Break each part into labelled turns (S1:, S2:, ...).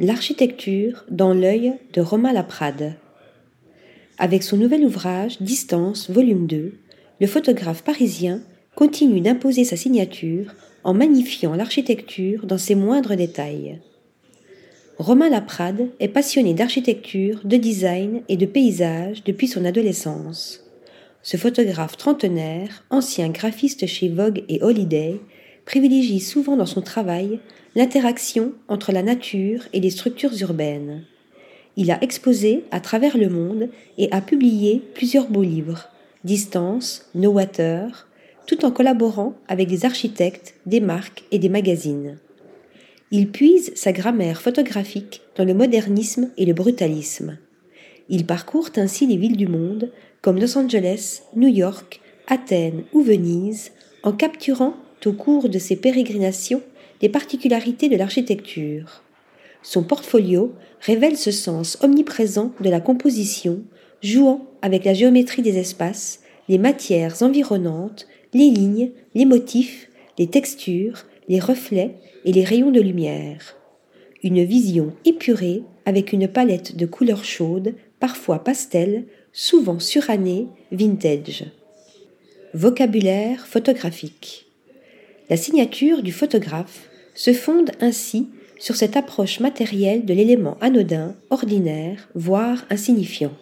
S1: L'architecture dans l'œil de Romain Laprade. Avec son nouvel ouvrage Distance, volume 2, le photographe parisien continue d'imposer sa signature en magnifiant l'architecture dans ses moindres détails. Romain Laprade est passionné d'architecture, de design et de paysage depuis son adolescence. Ce photographe trentenaire, ancien graphiste chez Vogue et Holiday, privilégie souvent dans son travail l'interaction entre la nature et les structures urbaines. Il a exposé à travers le monde et a publié plusieurs beaux livres, Distance, No Water, tout en collaborant avec des architectes, des marques et des magazines. Il puise sa grammaire photographique dans le modernisme et le brutalisme. Il parcourt ainsi les villes du monde, comme Los Angeles, New York, Athènes ou Venise, en capturant au cours de ses pérégrinations des particularités de l'architecture. Son portfolio révèle ce sens omniprésent de la composition, jouant avec la géométrie des espaces, les matières environnantes, les lignes, les motifs, les textures, les reflets et les rayons de lumière. Une vision épurée avec une palette de couleurs chaudes, parfois pastel, souvent surannée, vintage. Vocabulaire photographique. La signature du photographe se fonde ainsi sur cette approche matérielle de l'élément anodin, ordinaire, voire insignifiant.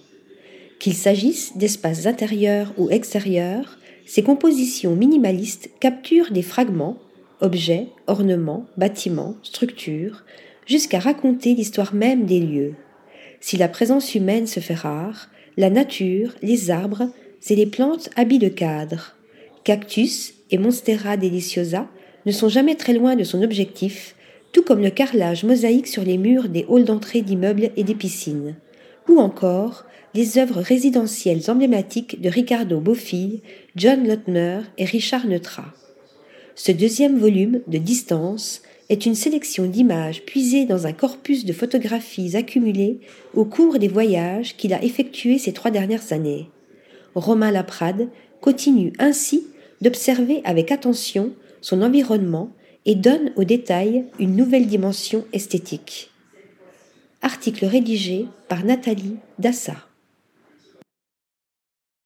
S1: Qu'il s'agisse d'espaces intérieurs ou extérieurs, ces compositions minimalistes capturent des fragments, objets, ornements, bâtiments, structures, jusqu'à raconter l'histoire même des lieux. Si la présence humaine se fait rare, la nature, les arbres et les plantes habillent le cadre. Cactus et Monstera deliciosa ne sont jamais très loin de son objectif, tout comme le carrelage mosaïque sur les murs des halls d'entrée d'immeubles et des piscines, ou encore les œuvres résidentielles emblématiques de Ricardo Bofill, John Lotner et Richard Neutra. Ce deuxième volume de Distance est une sélection d'images puisées dans un corpus de photographies accumulées au cours des voyages qu'il a effectués ces trois dernières années. Romain Laprade continue ainsi d'observer avec attention son environnement et donne aux détails une nouvelle dimension esthétique. Article rédigé par Nathalie Dassa.